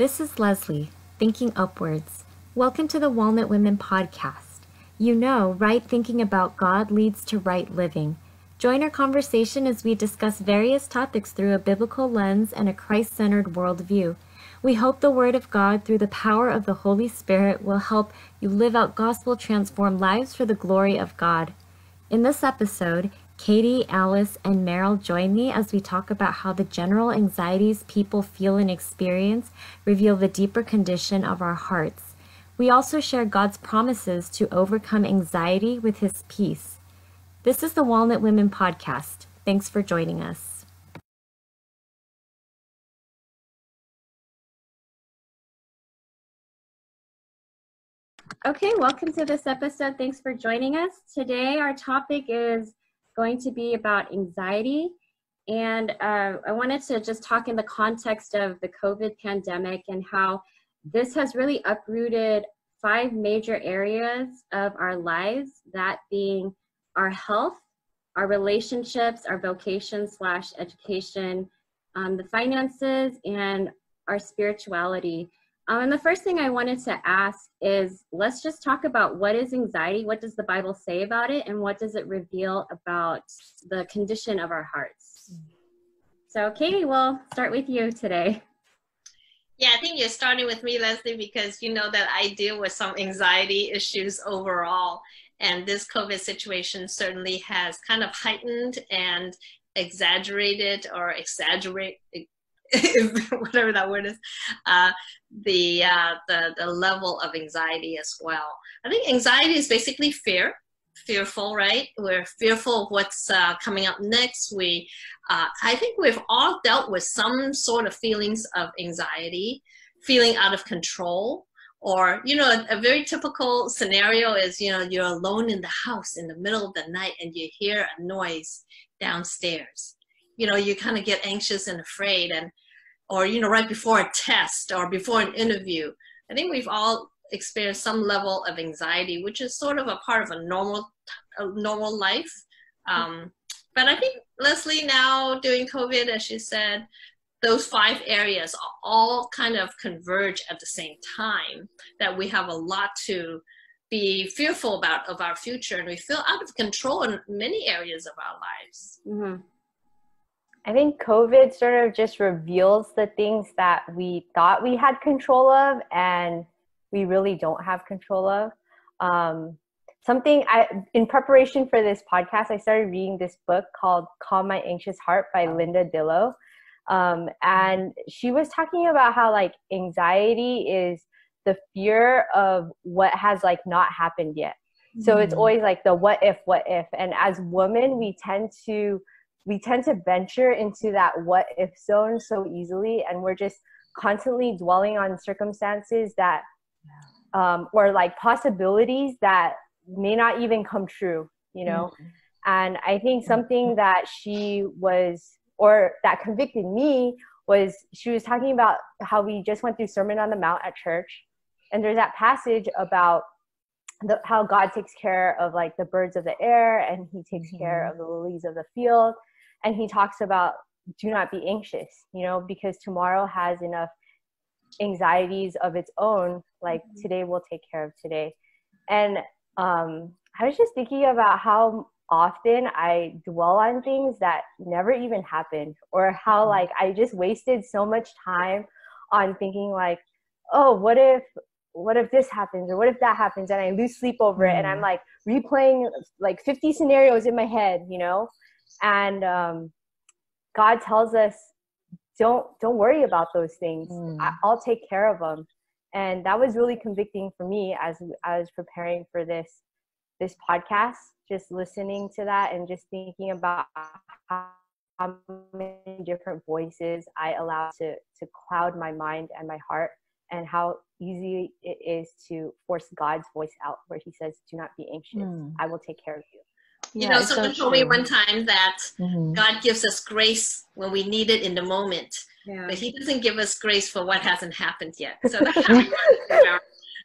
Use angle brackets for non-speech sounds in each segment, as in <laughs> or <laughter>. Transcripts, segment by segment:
This is Leslie, Thinking Upwards. Welcome to the Walnut Women podcast. You know, right thinking about God leads to right living. Join our conversation as we discuss various topics through a biblical lens and a Christ centered worldview. We hope the Word of God, through the power of the Holy Spirit, will help you live out gospel transformed lives for the glory of God. In this episode, Katie, Alice, and Meryl join me as we talk about how the general anxieties people feel and experience reveal the deeper condition of our hearts. We also share God's promises to overcome anxiety with His peace. This is the Walnut Women Podcast. Thanks for joining us. Okay, welcome to this episode. Thanks for joining us. Today, our topic is going to be about anxiety. And uh, I wanted to just talk in the context of the COVID pandemic and how this has really uprooted five major areas of our lives that being our health, our relationships, our vocation slash education, um, the finances, and our spirituality. Um, and the first thing I wanted to ask is let's just talk about what is anxiety, what does the Bible say about it, and what does it reveal about the condition of our hearts. So, Katie, we'll start with you today. Yeah, I think you're starting with me, Leslie, because you know that I deal with some anxiety issues overall. And this COVID situation certainly has kind of heightened and exaggerated or exaggerate <laughs> whatever that word is, uh, the, uh, the the level of anxiety as well. I think anxiety is basically fear, fearful, right? We're fearful of what's uh, coming up next. We, uh, I think we've all dealt with some sort of feelings of anxiety, feeling out of control. Or, you know, a, a very typical scenario is, you know, you're alone in the house in the middle of the night and you hear a noise downstairs you know you kind of get anxious and afraid and or you know right before a test or before an interview. I think we've all experienced some level of anxiety which is sort of a part of a normal a normal life. Um, but i think leslie now during covid as she said those five areas all kind of converge at the same time that we have a lot to be fearful about of our future and we feel out of control in many areas of our lives. Mm-hmm. I think COVID sort of just reveals the things that we thought we had control of and we really don't have control of. Um, something I, in preparation for this podcast, I started reading this book called Calm My Anxious Heart by Linda Dillow. Um, and she was talking about how like anxiety is the fear of what has like not happened yet. So mm-hmm. it's always like the what if, what if. And as women, we tend to we tend to venture into that what if zone so easily and we're just constantly dwelling on circumstances that um, or like possibilities that may not even come true you know mm-hmm. and i think something that she was or that convicted me was she was talking about how we just went through sermon on the mount at church and there's that passage about the, how god takes care of like the birds of the air and he takes mm-hmm. care of the lilies of the field and he talks about do not be anxious you know because tomorrow has enough anxieties of its own like mm-hmm. today will take care of today and um, i was just thinking about how often i dwell on things that never even happened or how mm-hmm. like i just wasted so much time on thinking like oh what if what if this happens or what if that happens and i lose sleep over it and i'm mm-hmm. like replaying like 50 scenarios in my head you know and um, god tells us don't don't worry about those things mm. I, i'll take care of them and that was really convicting for me as i was preparing for this this podcast just listening to that and just thinking about how, many different voices i allow to to cloud my mind and my heart and how easy it is to force god's voice out where he says do not be anxious mm. i will take care of you you know, someone so told me one time that mm-hmm. God gives us grace when we need it in the moment, yeah. but He doesn't give us grace for what hasn't happened yet. So that's how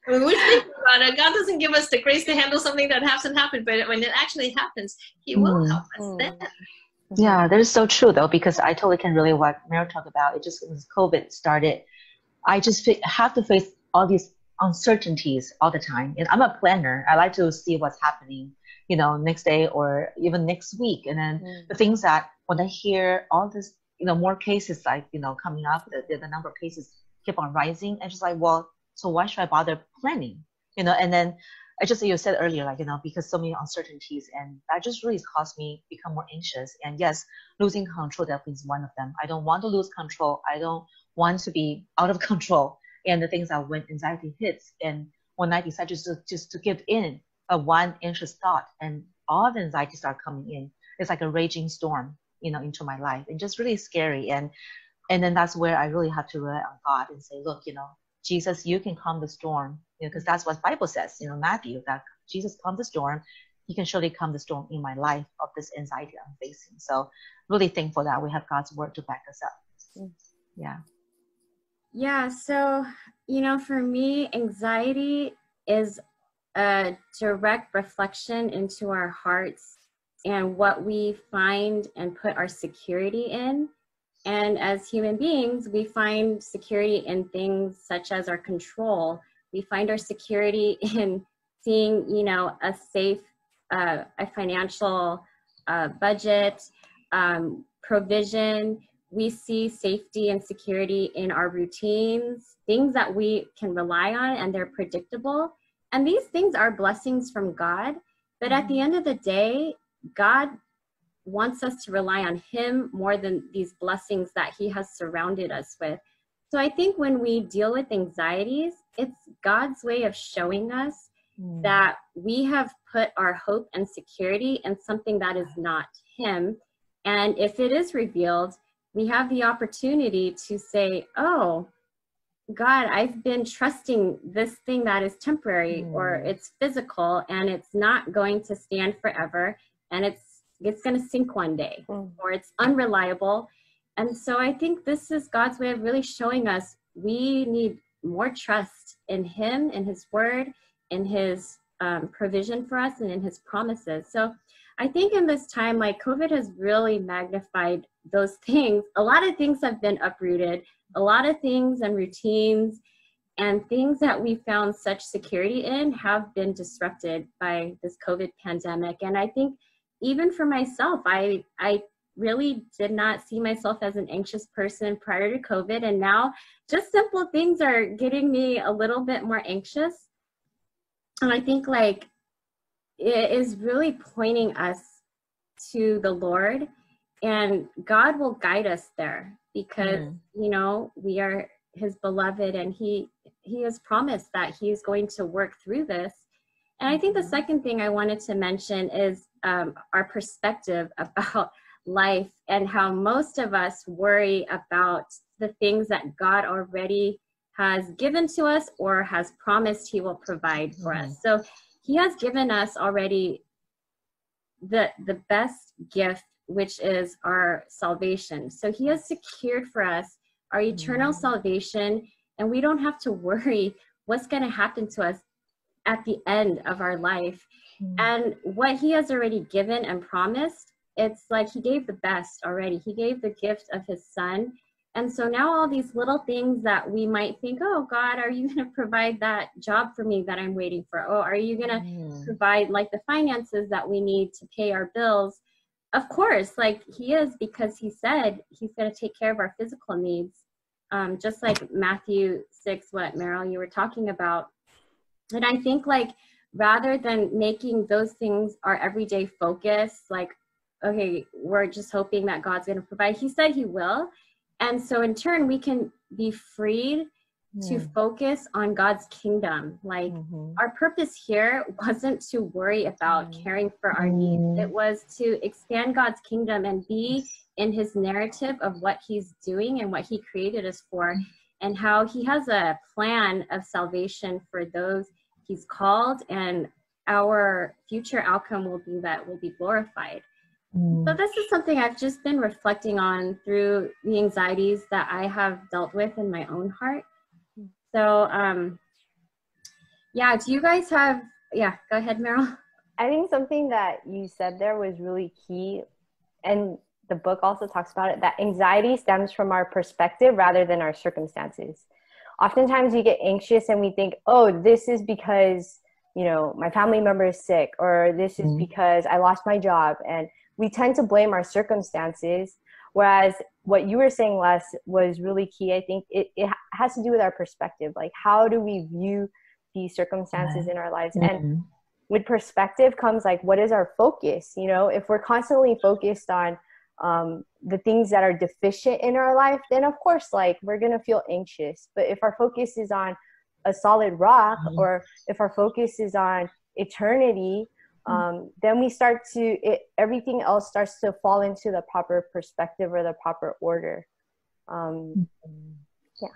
when we think about it, God doesn't give us the grace to handle something that hasn't happened, but when it actually happens, He will mm. help us then. Yeah, that is so true though, because I totally can relate what Meryl talked about. It just was COVID started I just have to face all these uncertainties all the time. And I'm a planner. I like to see what's happening, you know, next day or even next week. And then mm. the things that when I hear all this, you know, more cases like, you know, coming up, the, the number of cases keep on rising. And just like, well, so why should I bother planning? You know, and then I just you said earlier, like, you know, because so many uncertainties and that just really caused me become more anxious. And yes, losing control definitely is one of them. I don't want to lose control. I don't want to be out of <laughs> control. And the things that when anxiety hits and when I decide just to, just to give in a one anxious thought and all the anxiety start coming in, it's like a raging storm, you know, into my life and just really scary. And, and then that's where I really have to rely on God and say, look, you know, Jesus, you can calm the storm, you know, because that's what Bible says, you know, Matthew, that Jesus calmed the storm. He can surely calm the storm in my life of this anxiety I'm facing. So really thankful that we have God's word to back us up. Mm. Yeah. Yeah. So, you know, for me, anxiety is a direct reflection into our hearts and what we find and put our security in. And as human beings, we find security in things such as our control. We find our security <laughs> in seeing, you know, a safe, uh, a financial uh, budget, um, provision. We see safety and security in our routines, things that we can rely on and they're predictable. And these things are blessings from God. But at the end of the day, God wants us to rely on Him more than these blessings that He has surrounded us with. So I think when we deal with anxieties, it's God's way of showing us mm. that we have put our hope and security in something that is not Him. And if it is revealed, we have the opportunity to say, Oh, God, I've been trusting this thing that is temporary mm. or it's physical and it's not going to stand forever and it's it's going to sink one day mm. or it's unreliable. And so I think this is God's way of really showing us we need more trust in Him, in His Word, in His um, provision for us, and in His promises. So I think in this time, like COVID has really magnified those <laughs> things. A lot of things have been uprooted, a lot of things and routines and things that we found such security in have been disrupted by this COVID pandemic. And I think even for myself, I I really did not see myself as an anxious person prior to COVID. And now just simple things are getting me a little bit more anxious. And I think like it is really pointing us to the Lord and God will guide us there because mm. you know we are his beloved and he he has promised that he is going to work through this and I think the mm-hmm. second thing I wanted to mention is um, our perspective <laughs> about life and how most of us worry about the things that God already has given to us or has promised He will provide for us. Mm-hmm. So He has given us already the the best gift, which is our salvation. So He has secured for us our eternal mm-hmm. salvation, and we don't have to worry what's going to happen to us at the end of our life. Mm-hmm. And what he has already given and promised, it's like he gave the best already. He gave the gift of his son. And so now all these little things that we might think, oh God, are you <laughs> going to provide that job for me that I'm waiting for? Oh, are you going to mm. provide like the finances that we need to pay our bills? Of course, like he is because he said he's going to take care of our physical needs. Um, just like Matthew 6, what Meryl, you were talking about. And I think like rather than making those things our everyday focus, like, okay, we're just hoping that God's going to provide, He said He will. And so in turn, we can be freed to focus on God's kingdom. Like mm-hmm. our purpose here wasn't to worry about mm-hmm. caring for our needs, mm-hmm. it was to expand God's kingdom and be in his narrative of what he's doing and what he created us for, and how he has a plan of salvation for those he's called and our future outcome will be that we'll be glorified mm. So this is something i've just been reflecting on through the anxieties that i have dealt with in my own heart. So um yeah do you guys have yeah go ahead meryl. I think something that you said there was really key and the book also talks about it that anxiety stems from our perspective rather than our circumstances. Oftentimes we get anxious and we think, oh, this is because, you know, my family member is sick, or this is mm-hmm. because I lost my job. And we tend to blame our circumstances. Whereas what you were saying, Les, was really key. I think it, it has to do with our perspective. Like, how do we view these circumstances in our lives? Mm-hmm. And with perspective comes like, what is our focus? You know, if we're constantly focused on um, the things that are deficient in our life, then of course, like we're gonna feel anxious. But if our focus is on a solid rock, mm-hmm. or if our focus is on eternity, mm-hmm. um, then we start to it, everything else starts to fall into the proper perspective or the proper order. Um, mm-hmm. yeah.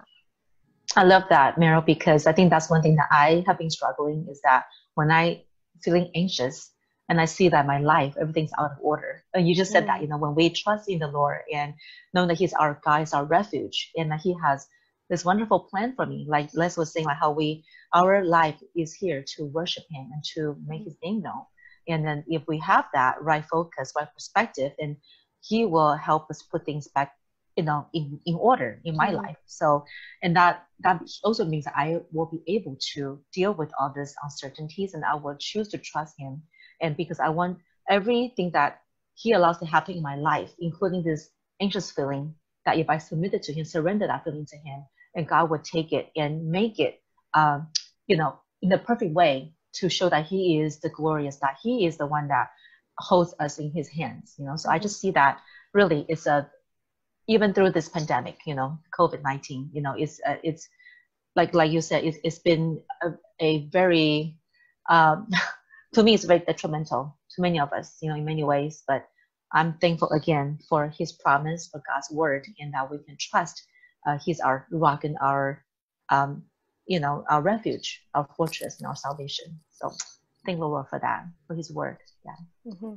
I love that, Meryl, because I think that's one thing that I have been struggling is that when I feeling anxious, and I see that my life, everything's out of order. And you just said mm. that, you know, when we trust in the Lord and know that He's our God, He's our refuge, and that He has this wonderful plan for me. Like Les was saying, like how we, our life is here to worship Him and to make His name known. And then if we have that right focus, right perspective, and He will help us put things back, you know, in, in order in my mm life. So, and that that also means that I will be able to deal with all these uncertainties, and I will choose to trust Him and because I want everything that He allows to happen in my life, including this anxious feeling, that if I submit it to Him, surrender that feeling to Him, and God would take it and make it, um, you know, in the perfect way to show that He is the glorious, that He is the one that holds us in His hands. You know, so I just see that really it's a even through this pandemic, you know, COVID nineteen, you know, it's uh, it's like like you said, it's, it's been a, a very um, <laughs> to me, it's very detrimental to many of us, you know, in many ways. But I'm thankful again for His promise, for God's word, and that we can trust He's our rock and our, um, you know, our refuge, our fortress, and our salvation. So thank the Lord for that, for His word. Yeah. Mm-hmm.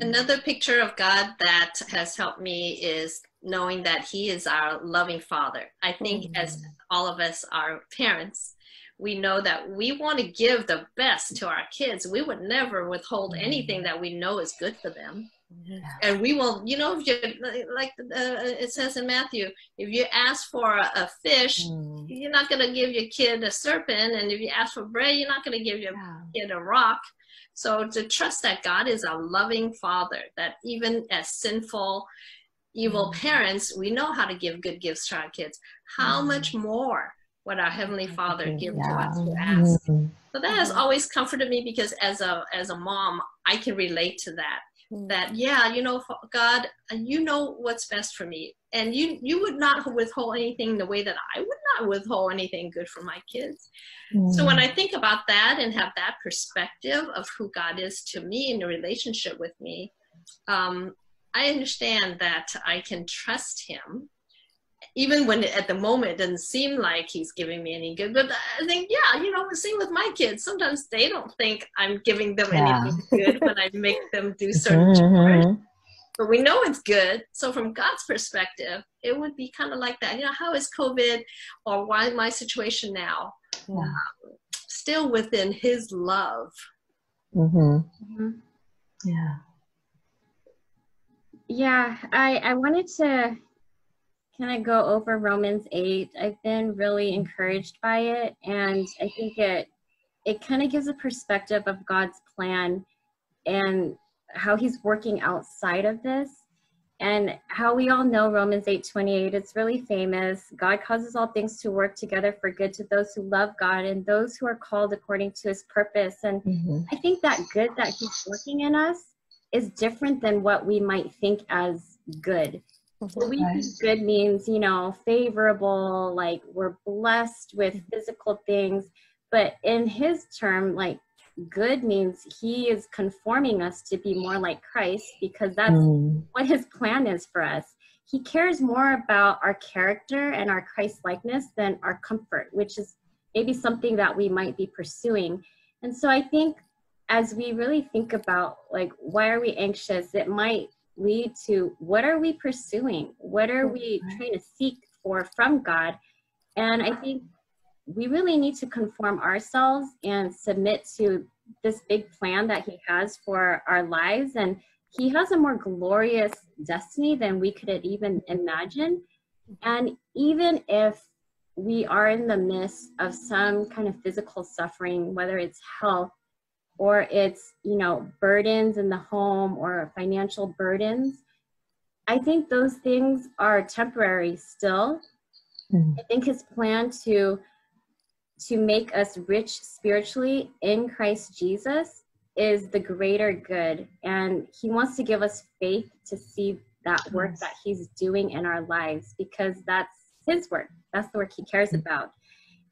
Another picture of God that has helped me is knowing that He is our loving Father. I think mm-hmm. as all of us are parents, we know that we want to give the best to our kids. We would never withhold mm-hmm. anything that we know is good for them. Yeah. And we will, you know, if you, like uh, it says in Matthew, if you ask for a, a fish, mm. you're not going to give your kid a serpent. And if you ask for bread, you're not going to give your yeah. kid a rock. So to trust that God is a loving father, that even as sinful, evil mm. parents, we know how to give good gifts to our kids. How mm. much more would our heavenly father give yeah. to us to ask mm-hmm. so that has always comforted me because as a as a mom i can relate to that mm-hmm. That yeah you know god you know what's best for me and you you would not withhold anything the way that i would not withhold anything good for my kids mm-hmm. so when i think about that and have that perspective of who god is to me in a relationship with me um, i understand that i can trust him even when at the moment it doesn't seem like he's giving me any good but i think yeah you know same with my kids sometimes they don't think i'm giving them yeah. anything <laughs> good when i make them do certain mm-hmm. but we know it's good so from god's perspective it would be kind of like that you know how is covid or why my situation now yeah. um, still within his love mm-hmm. Mm-hmm. yeah yeah i i wanted to kind of go over Romans 8. I've been really encouraged by it, and I think it it kind of gives a perspective of God's plan and how He's working outside of this, and how we all know Romans 8:28. It's really famous. God causes all things to work together for good to those who love God and those who are called according to His purpose. And mm-hmm. I think that good that He's working in us is different than what we might think as good Mm-hmm. we good means, you know, favorable, like we're blessed with physical things. But in his term, like good means he is conforming us to be more like Christ because that's mm. what his plan is for us. He cares more about our character and our Christ likeness than our comfort, which is maybe something that we might be pursuing. And so I think as we really think about like why are we anxious, it might lead to what are we pursuing? What are we trying to seek for from God? And I think we really need to conform ourselves and submit to this big plan that He has for our lives. And He has a more glorious destiny than we could even imagine. And even if we are in the midst of some kind of physical suffering, whether it's health or it's, you know, burdens in the home or financial burdens, I think those things are temporary still. Mm-hmm. I think his plan to to make us rich spiritually in Christ Jesus is the greater good and he wants to give us faith to see that work that he's doing in our lives because that's his work that's the work he cares mm-hmm. about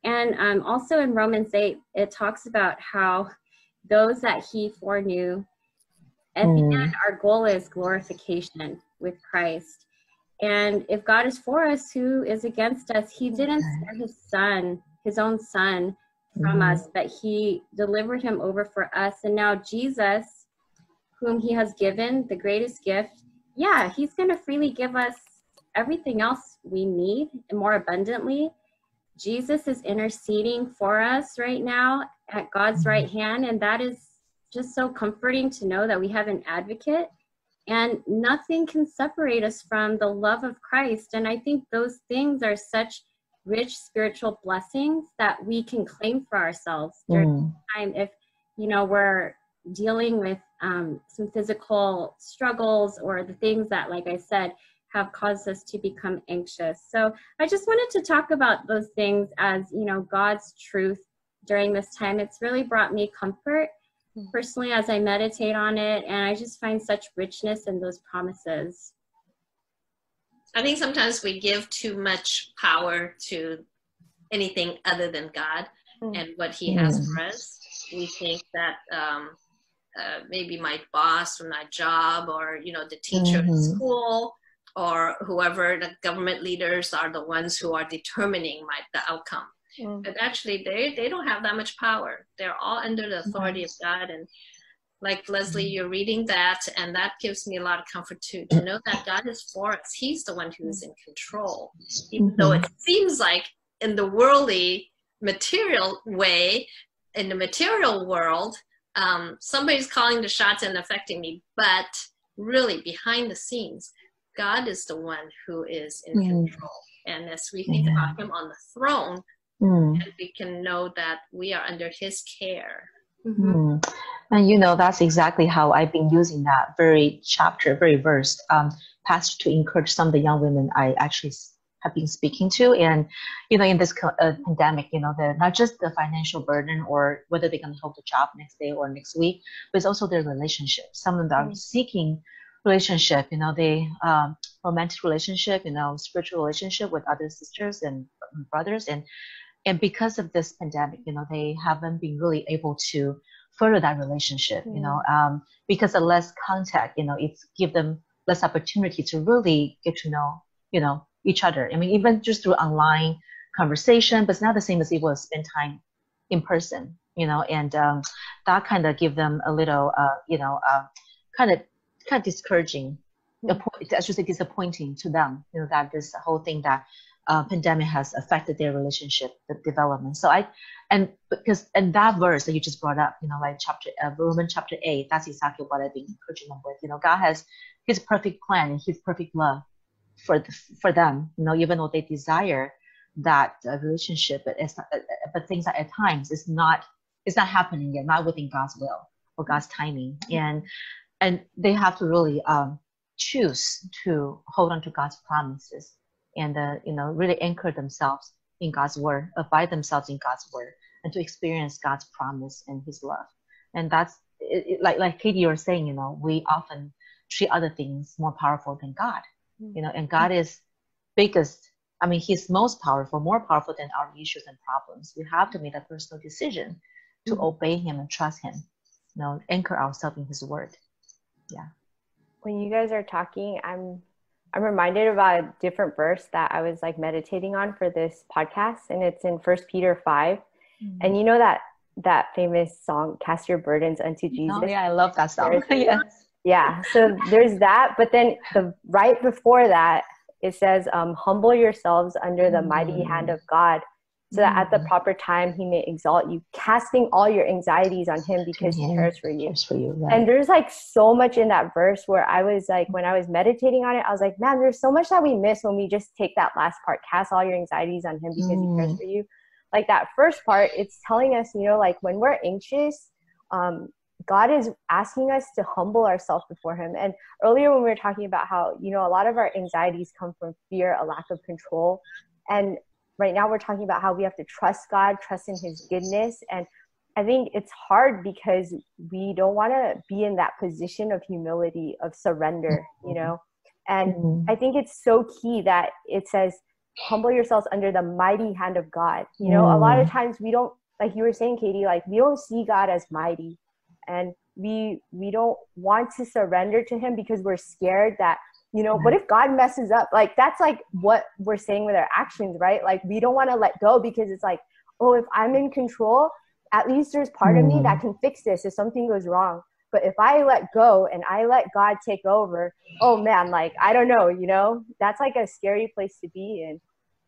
and um, also in romans 8 it talks about how those that he foreknew. At mm. the end our goal is glorification with christ. And if god is for us who is against us? He didn't spare his son his own son from mm. us but he delivered him over for us. And now jesus whom he has given the greatest gift yeah he's going to freely give us everything else we need and more abundantly. Jesus is interceding for us right now at God's mm-hmm. right hand. And that is just so comforting to know that we have an advocate and nothing can separate us from the love of Christ. And I think those things are such rich spiritual blessings that we can claim for ourselves during mm. time if, you know, we're dealing with um, some physical struggles or the things that, like I said, have caused us to become anxious. So I just wanted to talk about those things as, you know, God's truth during this time. It's really brought me comfort hmm. personally as I meditate on it, and I just find such richness in those promises. I think sometimes we give too much power to anything other than God mm. and what He has hmm. for us. We think that um, uh, maybe my boss or my job or you know the teacher mm-hmm. at school or whoever the government leaders are the ones who are determining my, the outcome. Mm. But actually, they, they don't have that much power. They're all under the authority of God. And like Leslie, mm-hmm. you're reading that, and that gives me a lot of comfort too, to know that God is for us. He's the one who is in control. Even mm-hmm. though it seems like in the worldly, material way, in the material world, um, somebody's calling the shots and affecting me, but really behind the scenes, God is the one who is in mm. control. And as we think yeah. about Him on the throne, mm. we can know that we are under His care. Mm-hmm. Mm. And you know, that's exactly how I've been using that very chapter, very verse um, passage to encourage some of the young women I actually have been speaking to. And, you know, in this uh, pandemic, you know, the, not just the financial burden or whether they're going to hold a job next day or next week, but it's also their relationship. Some of them are mm. seeking relationship, you know, the um, romantic relationship, you know, spiritual relationship with other sisters and brothers. And, and because of this pandemic, you know, they haven't been really able to further that relationship, mm. you know, mm. um, because of less contact, you know, it's give them less opportunity to really get to know, you know, each other. I mean, even just through online conversation, but it's not the same as it was spend time in person, you know, and um, that kind of give them a little, uh, you know, uh, kind of kind of discouraging, I should say disappointing to them, you know, that this whole thing that uh, pandemic has affected their relationship, the development. So I, and because and that verse that you just brought up, you know, like chapter uh, Roman chapter eight, that's exactly what I've been encouraging them with. You know, God has His perfect plan and His perfect love for the, for them. You know, even though they desire that uh, relationship, but it's not, uh, but things at times it's not it's not happening yet, not within God's will or God's timing. And and they have to really um, choose to hold on to God's promises and uh, you know really anchor themselves in God's word, abide themselves in God's word, and to experience God's promise and His love. And that's it, it, like like Katie, you were saying, you know, we often treat other things more powerful than God, you know, and God is biggest. I mean, He's most powerful, more powerful than our issues and problems. We have to make a personal decision to mm-hmm. obey Him and trust Him. You know, anchor ourselves in His word yeah when you guys are talking i'm i'm reminded about a different verse that i was like meditating on for this podcast and it's in first peter 5 mm-hmm. and you know that that famous song cast your burdens unto oh, jesus oh yeah i love that song <laughs> yeah yeah so there's that but then the right before that it says um, humble yourselves under the mm-hmm. mighty hand of god so that at the mm. proper time he may exalt you, casting all your anxieties on him because he cares for you. Cares for you right. And there's like so much in that verse where I was like, when I was meditating on it, I was like, man, there's so much that we miss when we just take that last part, cast all your anxieties on him because mm. he cares mm. for you. Like that first part, it's telling us, you know, like when we're anxious, um, God is asking us to humble ourselves before Him. And earlier, when we were talking about how, you know, a lot of our anxieties come from fear, a lack of control. And right now we're talking about how we have to trust God, trust in His goodness. And I think it's hard because we don't want to be in that position of humility, of surrender, you know? And mm-hmm. I think it's so key that it says, humble yourselves under the mighty hand of God. You know, mm. a lot of mm. times we don't, like you were saying, Katie, like we don't see God as mighty. And we we don't want to surrender to him because we're scared that you know what if god messes up? Like that's like what we're saying with our actions right? Like we don't want to let go because it's like oh if i'm in control at least there's part of me that mm-hmm. can fix this if something goes wrong. But if i let go and i let god take over oh man like i don't know you know? That's like a scary place to be in.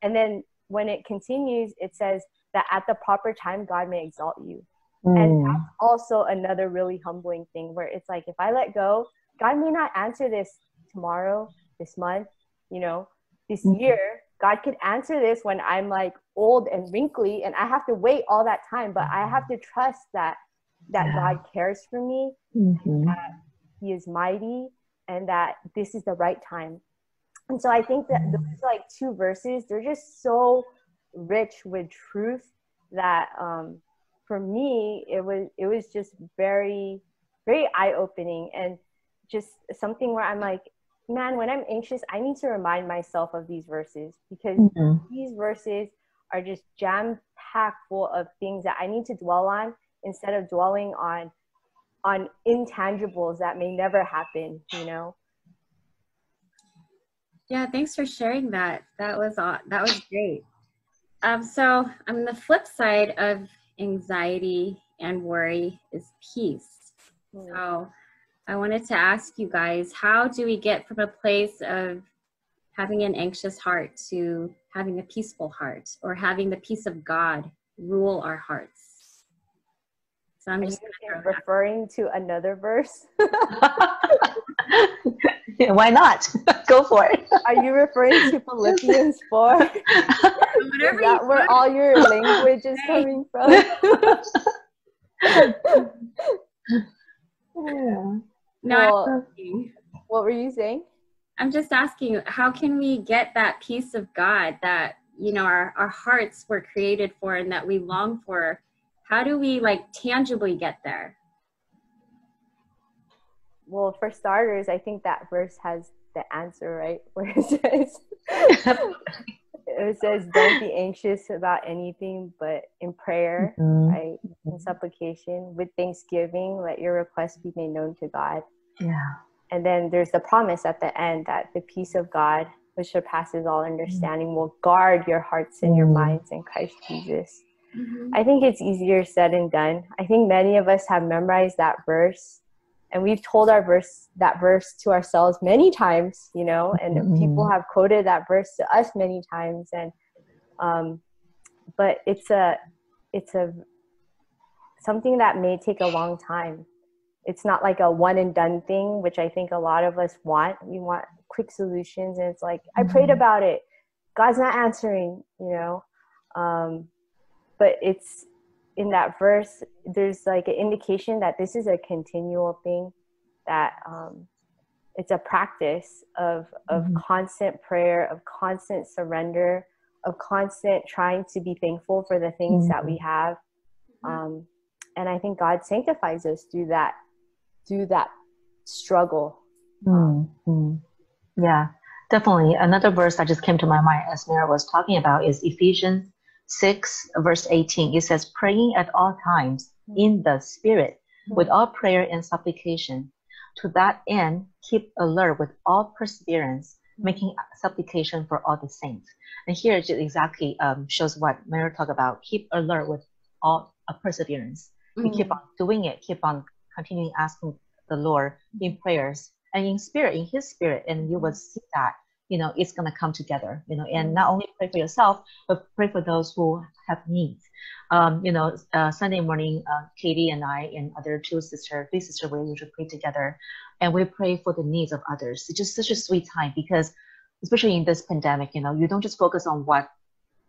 And then when it continues it says that at the proper time god may exalt you. Mm. and that's also another really humbling thing where it's like if i let go god may not answer this tomorrow, this month, you know, this mm-hmm. year. God could answer this when I'm like old and wrinkly and I have to wait all that time, but I have to trust that that yeah. God cares for me, mm-hmm. that he is mighty and that this is the right time. And so I think that those like two verses, they're just so rich with truth that um, for me it was it was just very very eye opening and just something where I'm like man, when I'm anxious, I need to remind myself of these verses because mm-hmm. these verses are just jam packed full of things that I need to dwell on instead of dwelling on on intangibles that may never happen, you know. Yeah, thanks for sharing that. That was that was great. Um, so on the flip side of anxiety and worry is peace. Mm. So I wanted to ask you guys how do we get from a place of having an anxious heart to having a peaceful heart or having the peace of God rule our hearts? So I'm just referring to another verse. <laughs> Why not? <laughs> Go for it. Are you referring to Philippians 4? <laughs> is that where all your language is coming from? yeah. No, well, what were you saying? I'm just asking, how can we get that peace of God that you know our, our hearts were created for and that we long for? How do we like tangibly get there? Well, for starters, I think that verse has the answer, right? <laughs> Where it says <laughs> it says, Don't be anxious about anything, but in prayer, mm-hmm. right? In mm-hmm. supplication, with thanksgiving, let your requests be made known to God. Yeah. And then there's the promise at the end that the peace of God, which surpasses all understanding, will guard your hearts and your mm-hmm. minds in Christ Jesus. Mm-hmm. I think it's easier said than done. I think many of us have memorized that verse and we've told our verse that verse to ourselves many times you know and mm-hmm. people have quoted that verse to us many times. And um, but it's a it's a something that may take a long time. It's not like a one and done thing which i think a lot of us want. We want quick solutions. And it's like mm-hmm. i prayed about it. God's not answering you know um, but it's in that verse, there's like an indication that this is a continual thing, that um, it's a practice of of mm-hmm. constant prayer, of constant surrender, of constant trying to be thankful for the things mm-hmm. that we mm-hmm. have. Um, and I think God sanctifies us through that through that struggle. Mm-hmm. Yeah, definitely. Another verse that just came to my mind as Mira was talking about is Ephesians 6, verse 18, it says, praying at all times in the Spirit with all prayer and supplication. To that end, keep alert with all perseverance, making supplication for all the saints. And here it exactly um, shows what Mary talked about. Keep alert with all uh, perseverance. Mm-hmm. keep on doing it, keep on continuing asking the Lord in prayers and in spirit, in His spirit, and you will see that you know, it's going to come together, you know, and not only pray for yourself, but pray for those who have needs. Um, you know, uh, Sunday morning, uh, Katie and I and other two sisters, three sisters, we usually pray together and we pray for the needs of others. It's just such a sweet time because especially in this pandemic, you know, you don't just focus on what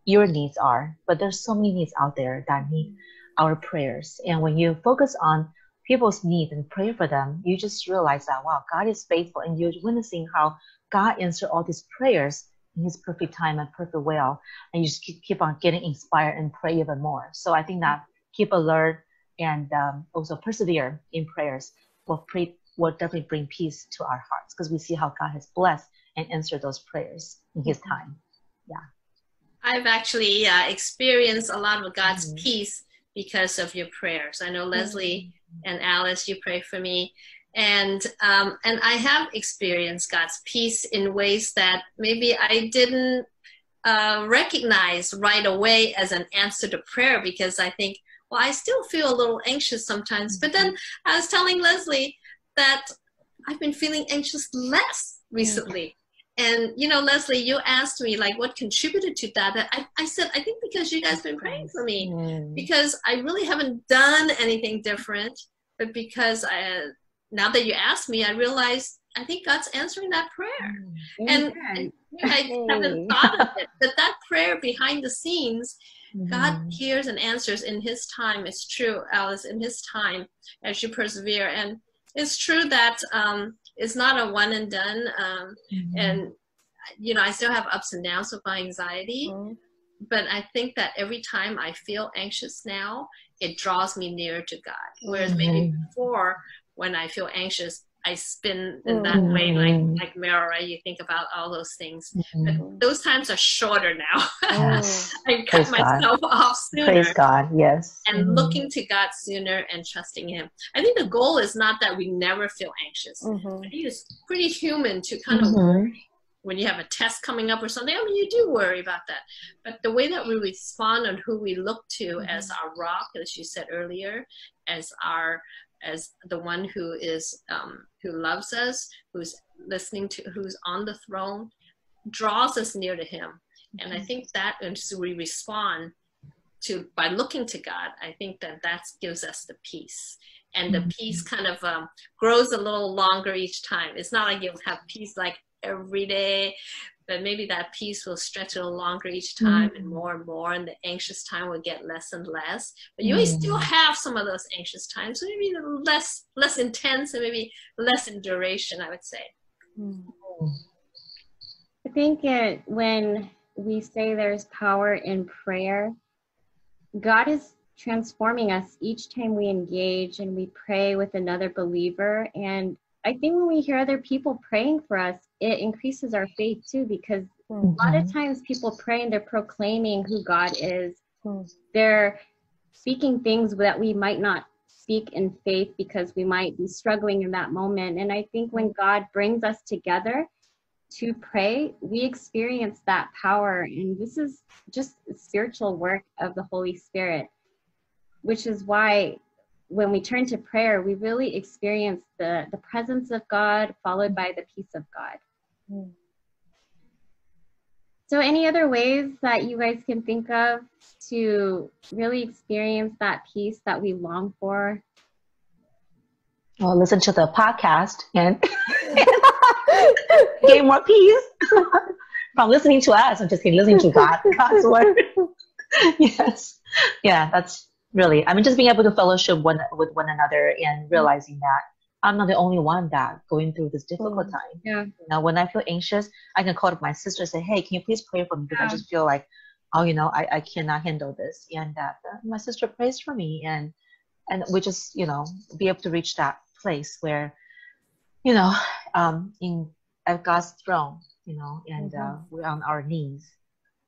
your needs are, but there's so many needs out there that need our prayers. And when you focus on people's needs and pray for them, you just realize that wow, God is faithful, and you're witnessing how God answered all these prayers in His perfect time and perfect will, and you just keep, keep on getting inspired and pray even more. So I think that keep alert and um, also persevere in prayers will pray will definitely bring peace to our hearts because we see how God has blessed and answered those prayers in His mm-hmm. time. Yeah. I've actually uh, experienced a lot of God's mm-hmm. peace because of your prayers. I know Leslie mm-hmm. and Alice, you pray for me, and um, and I have experienced God's peace in ways that maybe I didn't uh, recognize right away as an answer to prayer because I think, well, I still feel a little anxious sometimes. But then I was telling Leslie that I've been feeling anxious less recently. And you know, Leslie, you asked me like what contributed to that. That I, I said, I think because you guys been praying for me. Mm. Because I really haven't done anything different, but because I now that you asked me, I realized I think God's answering that prayer. Mm. And, and I haven't thought of it. But that prayer behind the scenes, mm. God hears and answers in his time. It's true, Alice, in his time as you persevere. And it's true that um, it's not a one and done. Um, mm-hmm. And you know, I still have ups and downs with my anxiety. Mm-hmm. But I think that every time I feel anxious now, it draws me nearer to God. Whereas mm-hmm. maybe before, when I feel anxious, I spin in that mm-hmm. way, like like Mara, right? You think about all those things. Mm-hmm. But those times are shorter now. Yes. <laughs> I cut Praise myself God. off sooner. Praise God, yes. And mm-hmm. looking to God sooner and trusting Him. I think the goal is not that we never feel anxious. Mm-hmm. I think it's pretty human to kind of worry when you have a test coming up or something. I mean, you do worry about that. But the way that we respond and who we look to as our rock, as you said earlier, as our as the one who is um, who loves us, who's listening to, who's on the throne, draws us near to Him. And I mm-hmm. think that as we respond to by looking to God, I think that that gives us the peace. And the mm-hmm. peace kind of um, grows a little longer each time. It's not like you'll have peace like every day, but maybe that peace will stretch a little longer each time mm. and more and more and the anxious time will get less and less but you mm. still have some of those anxious times so maybe less less intense and maybe less in duration i would say mm. i think it when we say there's power in prayer god is transforming us each time we engage and we pray with another believer and I think when we hear other people praying for us, it increases our faith too, because mm-hmm. a lot of mm-hmm. times people pray and they're proclaiming who God is. Mm-hmm. They're speaking things that we might not speak in faith because we might be struggling in that moment. And I think when God brings us together to pray, we experience that power. And this is just spiritual work of the Holy Spirit, which is why when we turn to prayer, we really experience the, the presence of God followed by the peace of God. Mm. So, any other ways that you guys can think of to really experience that peace that we long for? Well, listen to the podcast and <laughs> gain more peace <laughs> from listening to us. I'm just kidding, listening to God, God's word. <laughs> yes. Yeah, that's really i mean just being able to fellowship one with one another and mm. realizing that i'm not the only one that going through this difficult mm. time yeah you know when i feel anxious i can call up my sister and say hey can you please pray for me because yeah. i just feel like oh you know i, I cannot handle this and that uh, my sister prays for me and and we just you know be able to reach that place where you know um in at god's throne you know and mm-hmm. uh, we're on our knees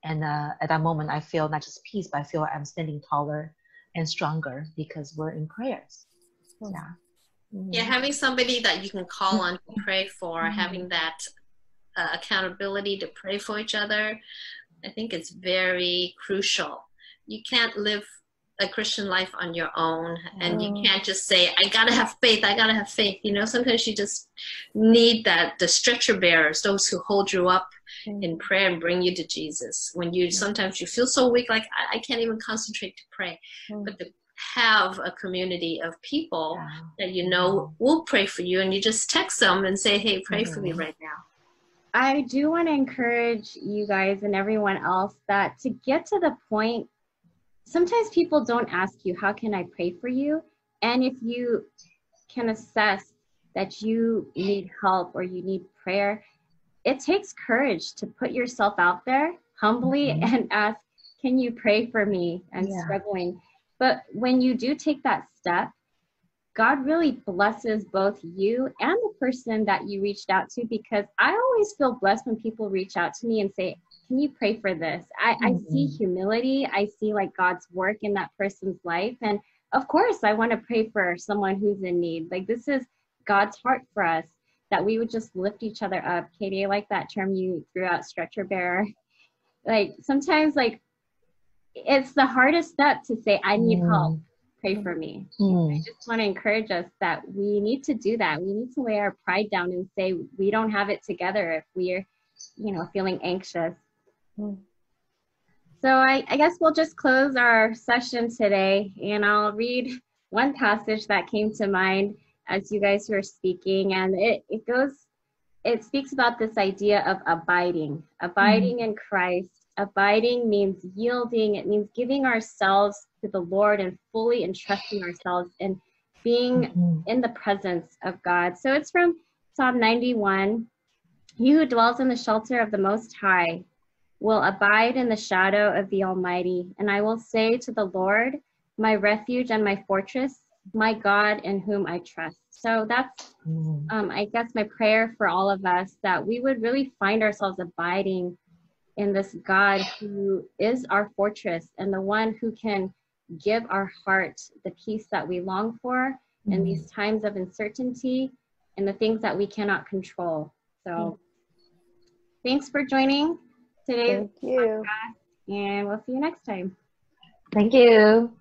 and uh, at that moment i feel not just peace but i feel i'm standing taller and stronger because we're in prayers. Yeah. Mm-hmm. Yeah, having somebody that you can call on to <laughs> pray for, mm-hmm. having that uh, accountability to pray for each other, I think it's very crucial. You can't live a Christian life on your own, and you can't just say, "I gotta have faith. I gotta have faith." You know, sometimes you just need that the stretcher bearers, those who hold you up mm. in prayer and bring you to Jesus. When you sometimes you feel so weak, like I, I can't even concentrate to pray, mm. but to have a community of people yeah. that you know will pray for you, and you just text them and say, "Hey, pray mm. for me mm-hmm. right now." I do want to encourage you guys and everyone else that to get to the point sometimes people don't ask you, How can I pray for you? And if you can assess that you need help or you need prayer, it takes courage to put yourself out there humbly mm-hmm. and ask, Can you pray for me? I'm yeah. struggling. But when you do take that step, God really blesses both you and the person that you reached out to because I always feel blessed when people reach out to me and say, can you pray for this? I, mm-hmm. I see mm-hmm. humility. I see like God's work in that person's life. And of course, I want to pray for someone who's in need. Like this is God's heart for us that we would just lift each other up. Katie, I like that term you threw out, stretcher bearer. Like sometimes, like it's the hardest step to say, I need mm. help. Pray for me. Mm. I just want to encourage us that we need to do that. We need to lay our pride down and say we don't have it together if we're, you know, feeling anxious. So I, I guess we'll just close our session today and I'll read one passage that came to mind as you guys were speaking and it, it goes it speaks about this idea of abiding abiding mm-hmm. in christ abiding means yielding it means giving ourselves to the lord and fully entrusting ourselves and being mm-hmm. in the presence of god so it's from psalm 91 he who dwells in the shelter of the most high will abide in the shadow of the Almighty. And I will say to the Lord, my refuge and my fortress, my God in whom I trust. So that's, mm. um, I guess, my prayer for all of us that we would really find ourselves abiding in this God who is our fortress and the one who can give our heart the peace that we long for in mm. these times of uncertainty and the things that we cannot control. So, mm. thanks for joining today's Thank you. podcast, and we'll see you next time. Thank you.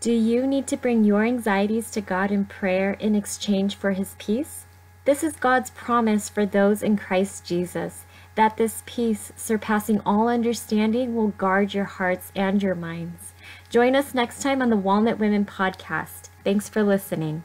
Do you need to bring your anxieties to God in prayer in exchange for His peace? This is God's promise for those in Christ Jesus that this peace, surpassing all understanding, will guard your hearts and your minds. Join us next time on the Walnut Women podcast. Thanks for listening.